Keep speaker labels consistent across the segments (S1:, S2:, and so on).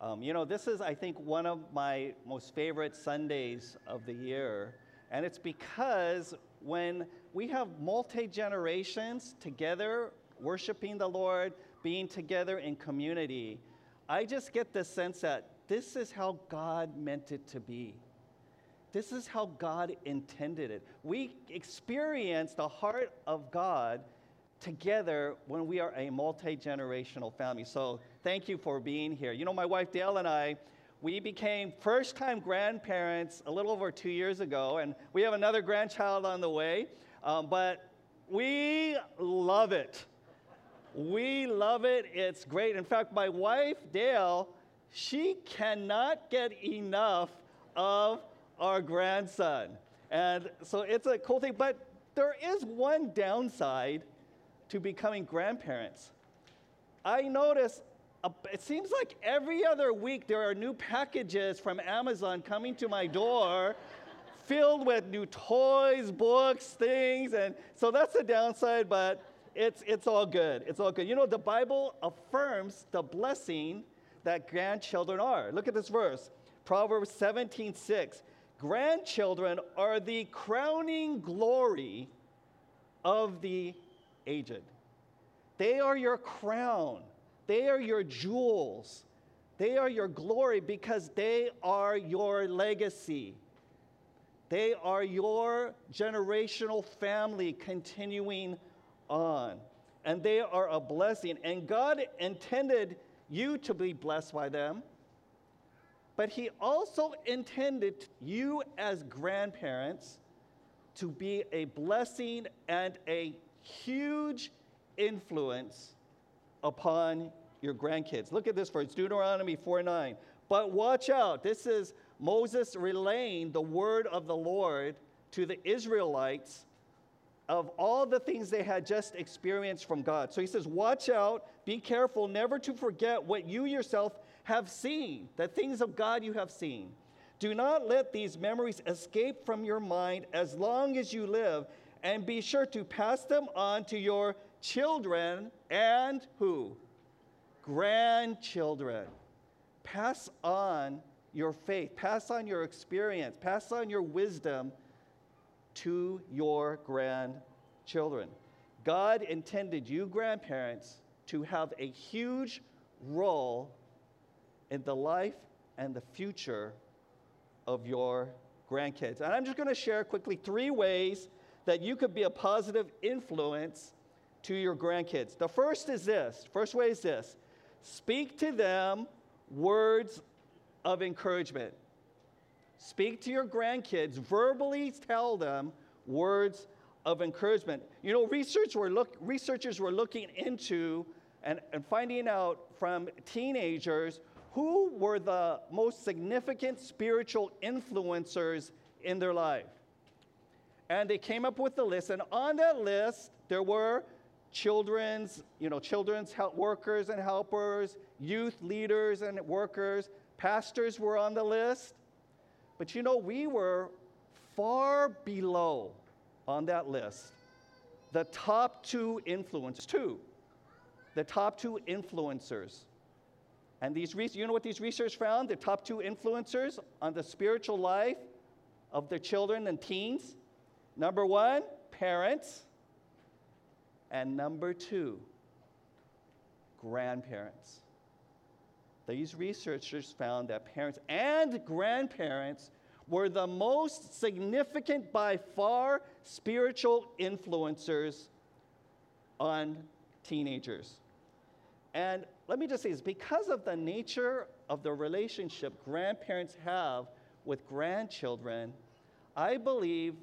S1: Um, you know, this is, I think, one of my most favorite Sundays of the year. And it's because when we have multi generations together worshiping the Lord, being together in community, I just get the sense that this is how God meant it to be. This is how God intended it. We experience the heart of God together when we are a multi generational family. So, thank you for being here. You know, my wife Dale and I, we became first time grandparents a little over two years ago, and we have another grandchild on the way. Um, but we love it. We love it. It's great. In fact, my wife Dale, she cannot get enough of our grandson. And so it's a cool thing. But there is one downside to becoming grandparents. I notice it seems like every other week there are new packages from Amazon coming to my door filled with new toys, books, things. And so that's the downside, but it's, it's all good. It's all good. You know, the Bible affirms the blessing that grandchildren are. Look at this verse Proverbs 17 6. Grandchildren are the crowning glory of the aged. They are your crown, they are your jewels, they are your glory because they are your legacy. They are your generational family continuing on. And they are a blessing. And God intended you to be blessed by them. But He also intended you as grandparents to be a blessing and a huge influence upon your grandkids. Look at this verse, Deuteronomy 4 9. But watch out. This is Moses relaying the word of the Lord to the Israelites of all the things they had just experienced from God. So he says, Watch out, be careful never to forget what you yourself have seen, the things of God you have seen. Do not let these memories escape from your mind as long as you live, and be sure to pass them on to your children and who? Grandchildren. Pass on your faith, pass on your experience, pass on your wisdom to your grandchildren. God intended you, grandparents, to have a huge role in the life and the future of your grandkids. And I'm just going to share quickly three ways that you could be a positive influence to your grandkids. The first is this first way is this speak to them words of encouragement. Speak to your grandkids, verbally tell them words of encouragement. You know, research were look, researchers were looking into and, and finding out from teenagers who were the most significant spiritual influencers in their life. And they came up with the list, and on that list, there were children's, you know, children's workers and helpers, youth leaders and workers, pastors were on the list. But you know, we were far below on that list the top two influencers, two, the top two influencers. And these, you know what these research found? The top two influencers on the spiritual life of their children and teens. Number one, parents. And number two, grandparents. These researchers found that parents and grandparents were the most significant by far spiritual influencers on teenagers. And let me just say this because of the nature of the relationship grandparents have with grandchildren, I believe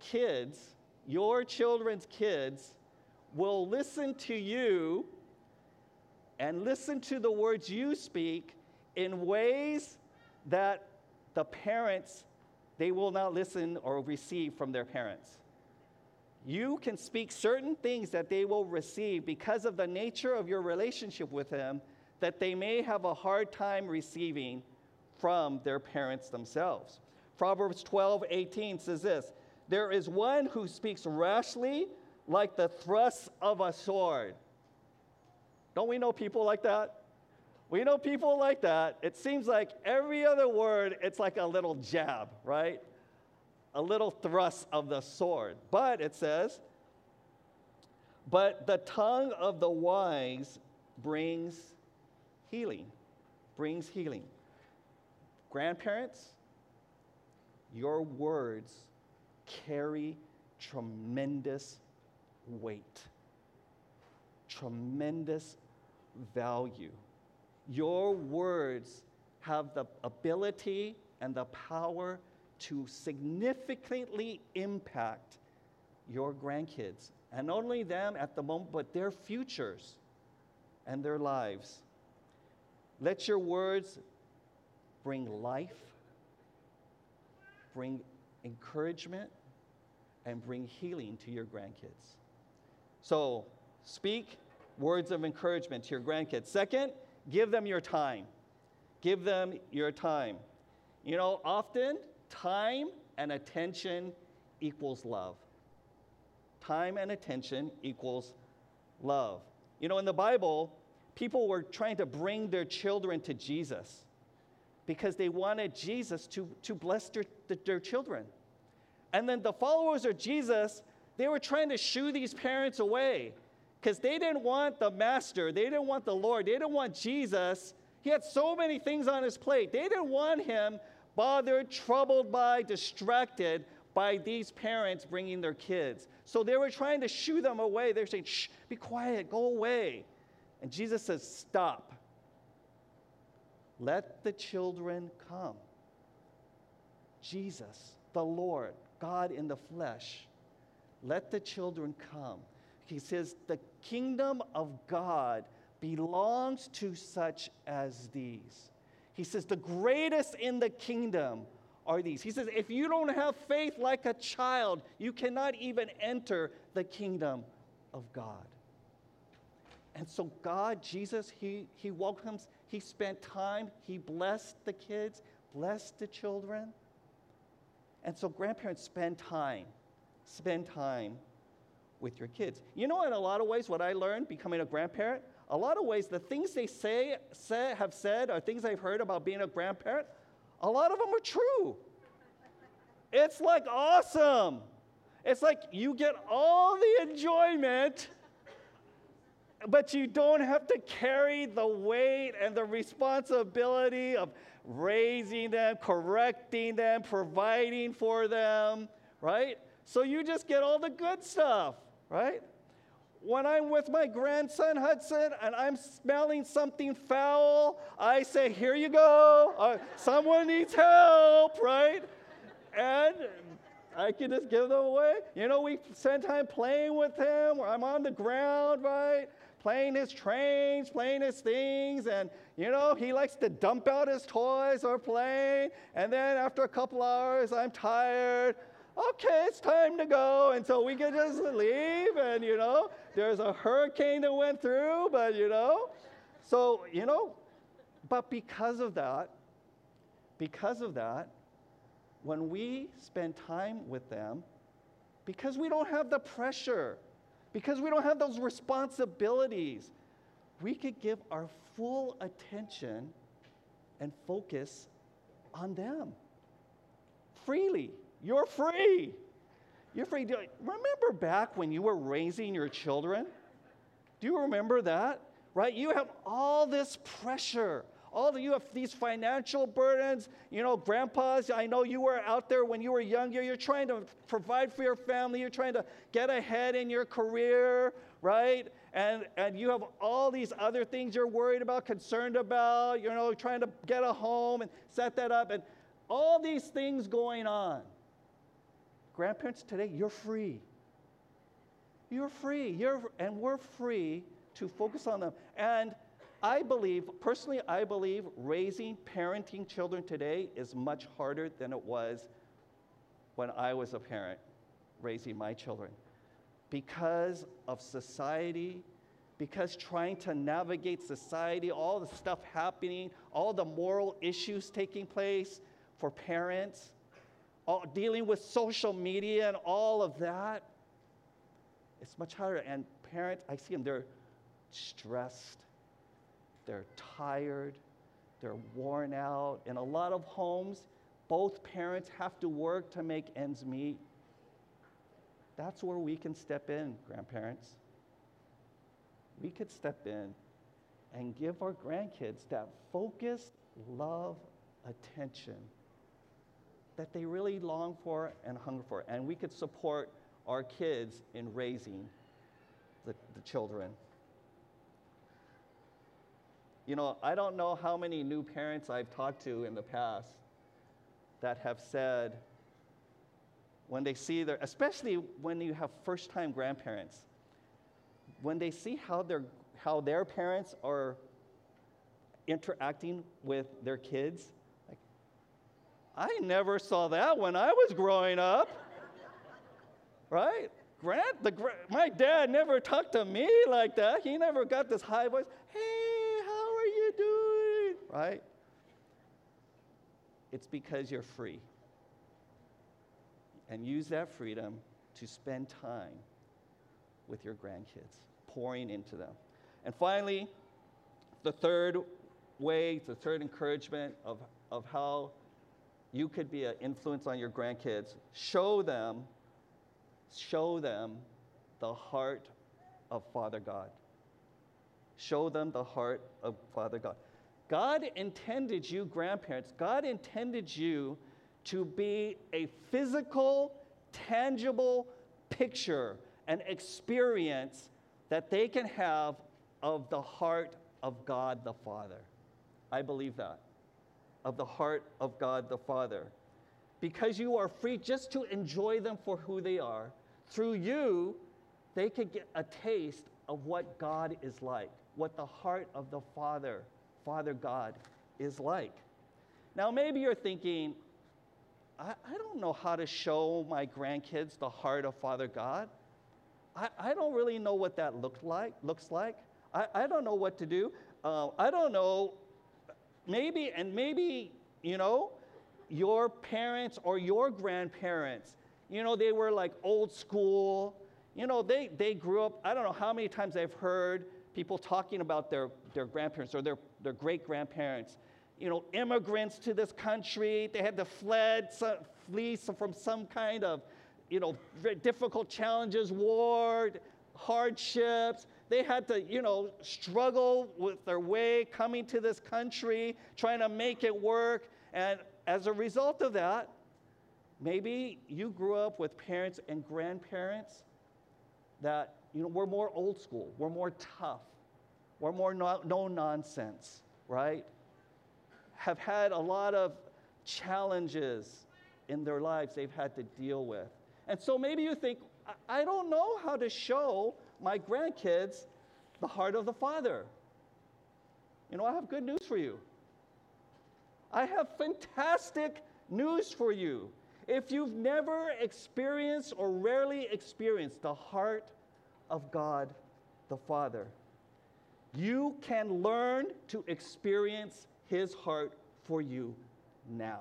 S1: kids, your children's kids, will listen to you and listen to the words you speak in ways that the parents they will not listen or receive from their parents. You can speak certain things that they will receive because of the nature of your relationship with them that they may have a hard time receiving from their parents themselves. Proverbs 12, 18 says this There is one who speaks rashly like the thrust of a sword. Don't we know people like that? We know people like that. It seems like every other word, it's like a little jab, right? A little thrust of the sword. But it says, but the tongue of the wise brings healing, brings healing. Grandparents, your words carry tremendous weight, tremendous value. Your words have the ability and the power to significantly impact your grandkids. And only them at the moment, but their futures and their lives. Let your words bring life, bring encouragement, and bring healing to your grandkids. So, speak words of encouragement to your grandkids. Second, give them your time. Give them your time. You know, often time and attention equals love. Time and attention equals love. You know, in the Bible, people were trying to bring their children to Jesus because they wanted Jesus to, to bless their, their children. And then the followers of Jesus, they were trying to shoo these parents away because they didn't want the master, they didn't want the Lord, they didn't want Jesus. He had so many things on his plate. They didn't want him bothered, troubled by, distracted by these parents bringing their kids. So they were trying to shoo them away. They're saying, shh, be quiet, go away. And Jesus says, stop. Let the children come. Jesus, the Lord, God in the flesh, let the children come. He says, the kingdom of God belongs to such as these. He says, the greatest in the kingdom are these. He says, if you don't have faith like a child, you cannot even enter the kingdom of God. And so, God, Jesus, He, he welcomes, He spent time, He blessed the kids, blessed the children. And so, grandparents, spend time, spend time with your kids. You know, in a lot of ways, what I learned becoming a grandparent, a lot of ways, the things they say, say have said, or things I've heard about being a grandparent, a lot of them are true. It's like awesome. It's like you get all the enjoyment but you don't have to carry the weight and the responsibility of raising them, correcting them, providing for them, right? So you just get all the good stuff, right? When I'm with my grandson Hudson and I'm smelling something foul, I say, Here you go. Uh, someone needs help, right? And I can just give them away. You know, we spend time playing with him, I'm on the ground, right? playing his trains, playing his things, and you know, he likes to dump out his toys or play. And then after a couple hours, I'm tired. Okay, it's time to go. And so we can just leave, and you know, there's a hurricane that went through, but you know, so you know, but because of that, because of that, when we spend time with them, because we don't have the pressure because we don't have those responsibilities. We could give our full attention and focus on them freely. You're free. You're free. Remember back when you were raising your children? Do you remember that? Right? You have all this pressure all of you have these financial burdens. You know, grandpas, I know you were out there when you were younger. You're trying to provide for your family, you're trying to get ahead in your career, right? And, and you have all these other things you're worried about, concerned about, you know, trying to get a home and set that up, and all these things going on. Grandparents, today, you're free. You're free. You're, and we're free to focus on them. And I believe, personally, I believe raising, parenting children today is much harder than it was when I was a parent raising my children. Because of society, because trying to navigate society, all the stuff happening, all the moral issues taking place for parents, all, dealing with social media and all of that, it's much harder. And parents, I see them, they're stressed they're tired, they're worn out. In a lot of homes, both parents have to work to make ends meet. That's where we can step in, grandparents. We could step in and give our grandkids that focused love, attention that they really long for and hunger for. And we could support our kids in raising the, the children. You know, I don't know how many new parents I've talked to in the past that have said, when they see their, especially when you have first time grandparents, when they see how their, how their parents are interacting with their kids, I never saw that when I was growing up. right? Grant, the, my dad never talked to me like that. He never got this high voice. Hey, how are you doing? Right? It's because you're free. And use that freedom to spend time with your grandkids, pouring into them. And finally, the third way, the third encouragement of, of how you could be an influence on your grandkids, show them, show them the heart of Father God. Show them the heart of Father God. God intended you, grandparents, God intended you to be a physical, tangible picture, an experience that they can have of the heart of God the Father. I believe that. Of the heart of God the Father. Because you are free just to enjoy them for who they are, through you, they could get a taste of what God is like, what the heart of the Father Father God is like. Now, maybe you're thinking, I, I don't know how to show my grandkids the heart of Father God. I, I don't really know what that look like, looks like. I, I don't know what to do. Uh, I don't know. Maybe, and maybe, you know, your parents or your grandparents, you know, they were like old school. You know, they, they grew up, I don't know how many times I've heard people talking about their, their grandparents or their, their great grandparents. You know, immigrants to this country, they had to fled, flee from some kind of, you know, difficult challenges, war, hardships. They had to, you know, struggle with their way coming to this country, trying to make it work. And as a result of that, maybe you grew up with parents and grandparents that you know, we're more old school, we're more tough, we're more no, no nonsense, right? Have had a lot of challenges in their lives they've had to deal with. And so maybe you think, I don't know how to show my grandkids the heart of the Father. You know, I have good news for you. I have fantastic news for you. If you've never experienced or rarely experienced the heart of God the Father. You can learn to experience His heart for you now.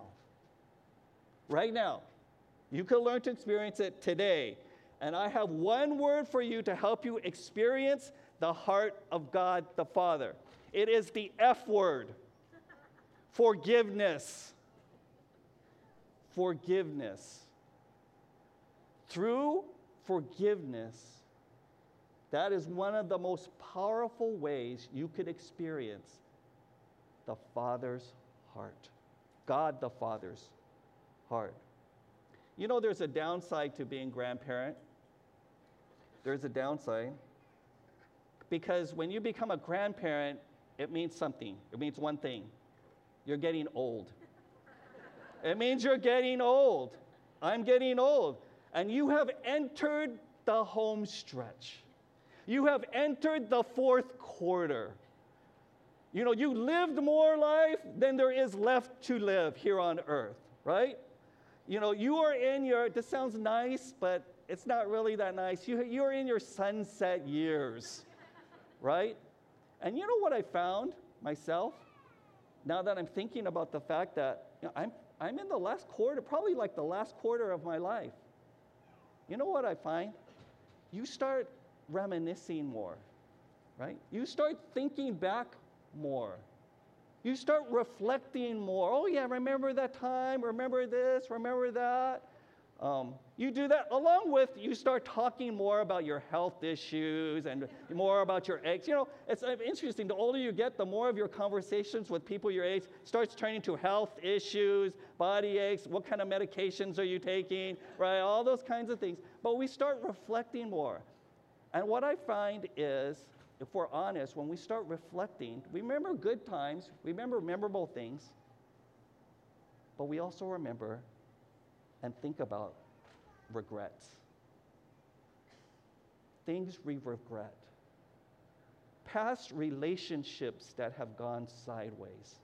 S1: Right now. You can learn to experience it today. And I have one word for you to help you experience the heart of God the Father. It is the F word forgiveness. Forgiveness. Through forgiveness, that is one of the most powerful ways you could experience the Father's heart. God the Father's heart. You know, there's a downside to being grandparent. There's a downside. Because when you become a grandparent, it means something. It means one thing you're getting old. it means you're getting old. I'm getting old. And you have entered the home stretch. You have entered the fourth quarter. You know, you lived more life than there is left to live here on earth, right? You know, you are in your, this sounds nice, but it's not really that nice. You, you're in your sunset years, right? And you know what I found myself? Now that I'm thinking about the fact that you know, I'm, I'm in the last quarter, probably like the last quarter of my life. You know what I find? You start reminiscing more, right? You start thinking back more. You start reflecting more. Oh, yeah, remember that time? Remember this? Remember that? Um, you do that along with you start talking more about your health issues and more about your eggs. You know, it's uh, interesting. The older you get, the more of your conversations with people your age starts turning to health issues, body aches, what kind of medications are you taking, right? All those kinds of things. But we start reflecting more. And what I find is, if we're honest, when we start reflecting, we remember good times, we remember memorable things, but we also remember and think about regrets. Things we regret. Past relationships that have gone sideways.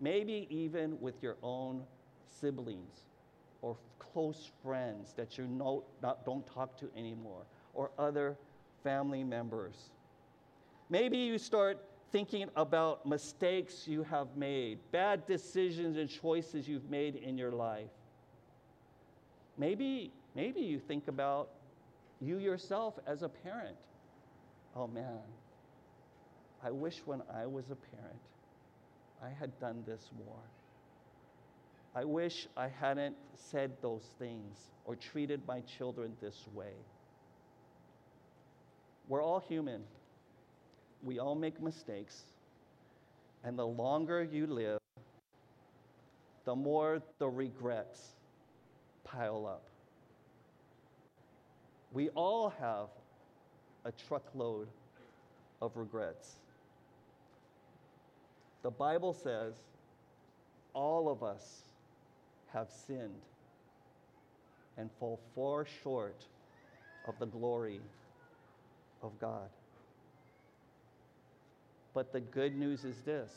S1: Maybe even with your own siblings or close friends that you know, not, don't talk to anymore, or other family members. Maybe you start thinking about mistakes you have made, bad decisions and choices you've made in your life. Maybe, maybe you think about you yourself as a parent. Oh man, I wish when I was a parent, I had done this more. I wish I hadn't said those things or treated my children this way. We're all human. We all make mistakes. And the longer you live, the more the regrets pile up. We all have a truckload of regrets. The Bible says all of us have sinned and fall far short of the glory of God. But the good news is this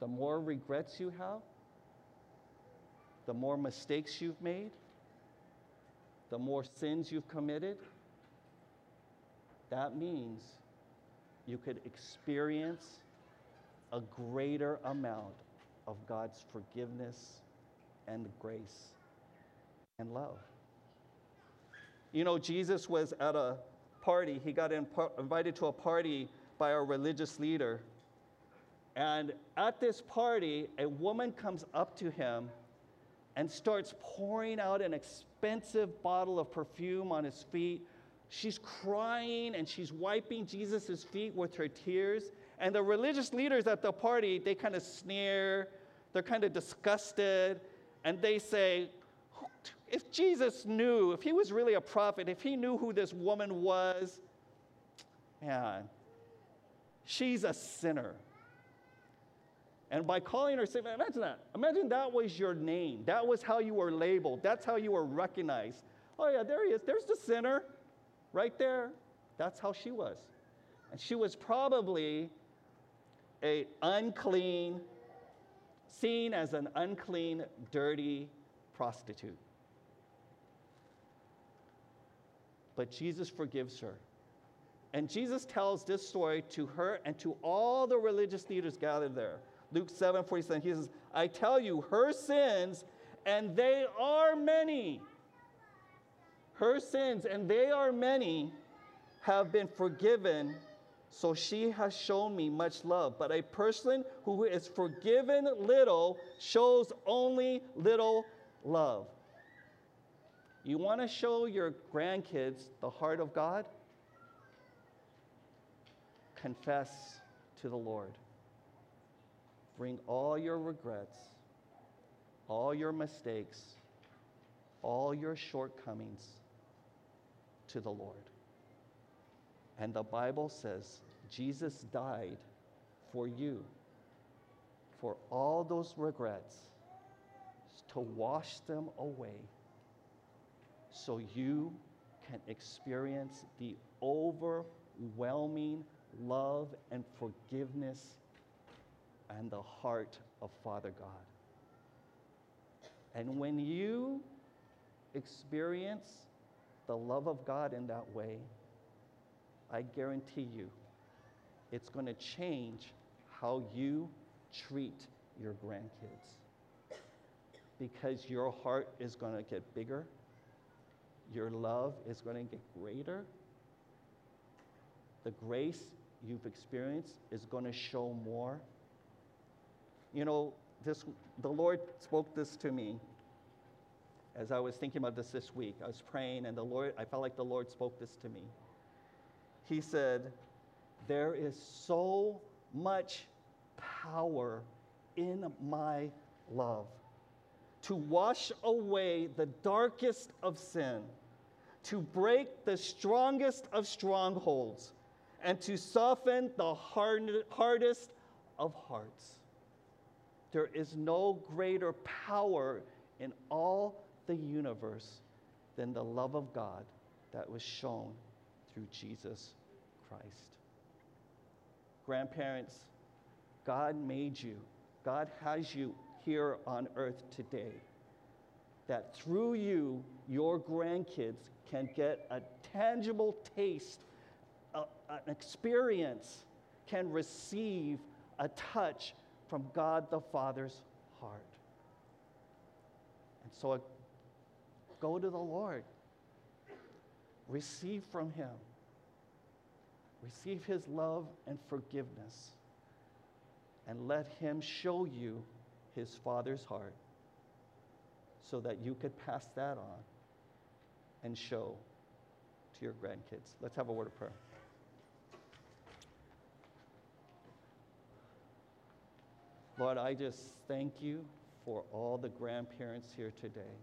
S1: the more regrets you have, the more mistakes you've made, the more sins you've committed, that means you could experience a greater amount of God's forgiveness and grace and love. You know, Jesus was at a party, he got invited to a party by a religious leader. And at this party, a woman comes up to him and starts pouring out an expensive bottle of perfume on his feet. She's crying and she's wiping Jesus' feet with her tears. And the religious leaders at the party, they kind of sneer, they're kind of disgusted, and they say, if Jesus knew, if he was really a prophet, if he knew who this woman was, man, she's a sinner. And by calling her Savior, imagine that. Imagine that was your name. That was how you were labeled. That's how you were recognized. Oh, yeah, there he is. There's the sinner right there. That's how she was. And she was probably a unclean, seen as an unclean, dirty prostitute. But Jesus forgives her. And Jesus tells this story to her and to all the religious leaders gathered there. Luke 7 47, he says, I tell you, her sins, and they are many, her sins, and they are many, have been forgiven. So she has shown me much love. But a person who is forgiven little shows only little love. You want to show your grandkids the heart of God? Confess to the Lord. Bring all your regrets, all your mistakes, all your shortcomings to the Lord. And the Bible says Jesus died for you, for all those regrets, to wash them away so you can experience the overwhelming love and forgiveness and the heart of Father God. And when you experience the love of God in that way, I guarantee you it's going to change how you treat your grandkids. Because your heart is going to get bigger, your love is going to get greater, the grace you've experienced is going to show more. You know, this, the Lord spoke this to me as I was thinking about this this week. I was praying, and the Lord, I felt like the Lord spoke this to me. He said, There is so much power in my love to wash away the darkest of sin, to break the strongest of strongholds, and to soften the hard, hardest of hearts. There is no greater power in all the universe than the love of God that was shown through Jesus Christ. Grandparents, God made you, God has you here on earth today. That through you, your grandkids can get a tangible taste, a, an experience, can receive a touch from God the Father's heart. And so go to the Lord, receive from Him, receive His love and forgiveness, and let Him show you His Father's heart so that you could pass that on and show to your grandkids. Let's have a word of prayer. Lord, I just thank you for all the grandparents here today.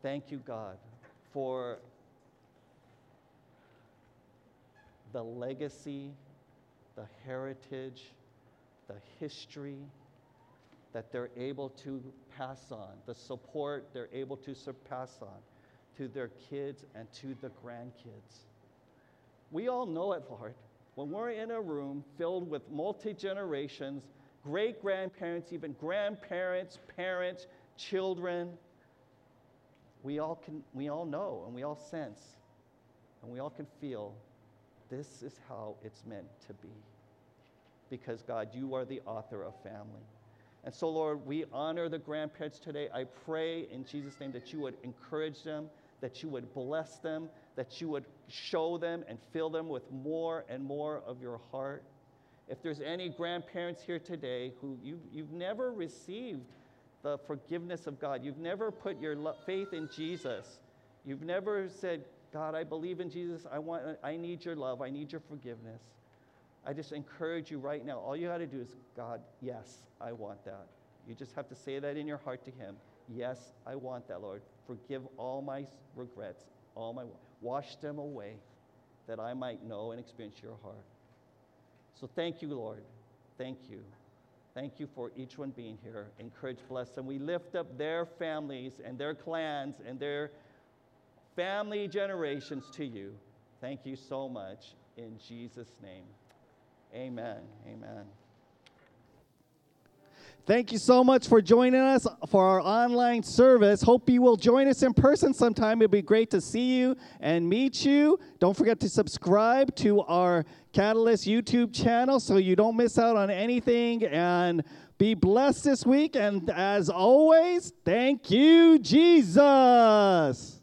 S1: Thank you, God, for the legacy, the heritage, the history that they're able to pass on, the support they're able to surpass on to their kids and to the grandkids. We all know it, Lord when we're in a room filled with multi generations, great grandparents, even grandparents, parents, children, we all, can, we all know and we all sense and we all can feel this is how it's meant to be. Because, God, you are the author of family. And so, Lord, we honor the grandparents today. I pray in Jesus' name that you would encourage them, that you would bless them, that you would show them and fill them with more and more of your heart. If there's any grandparents here today who you, you've never received the forgiveness of God, you've never put your lo- faith in Jesus, you've never said, God, I believe in Jesus, I, want, I need your love, I need your forgiveness. I just encourage you right now. All you got to do is, God, yes, I want that. You just have to say that in your heart to Him. Yes, I want that, Lord. Forgive all my regrets, all my. Wash them away that I might know and experience your heart. So thank you, Lord. Thank you. Thank you for each one being here. Encourage, bless them. We lift up their families and their clans and their family generations to you. Thank you so much. In Jesus' name. Amen. Amen. Thank you so much for joining us for our online service. Hope you will join us in person sometime. It'll be great to see you and meet you. Don't forget to subscribe to our Catalyst YouTube channel so you don't miss out on anything. And be blessed this week. And as always, thank you, Jesus.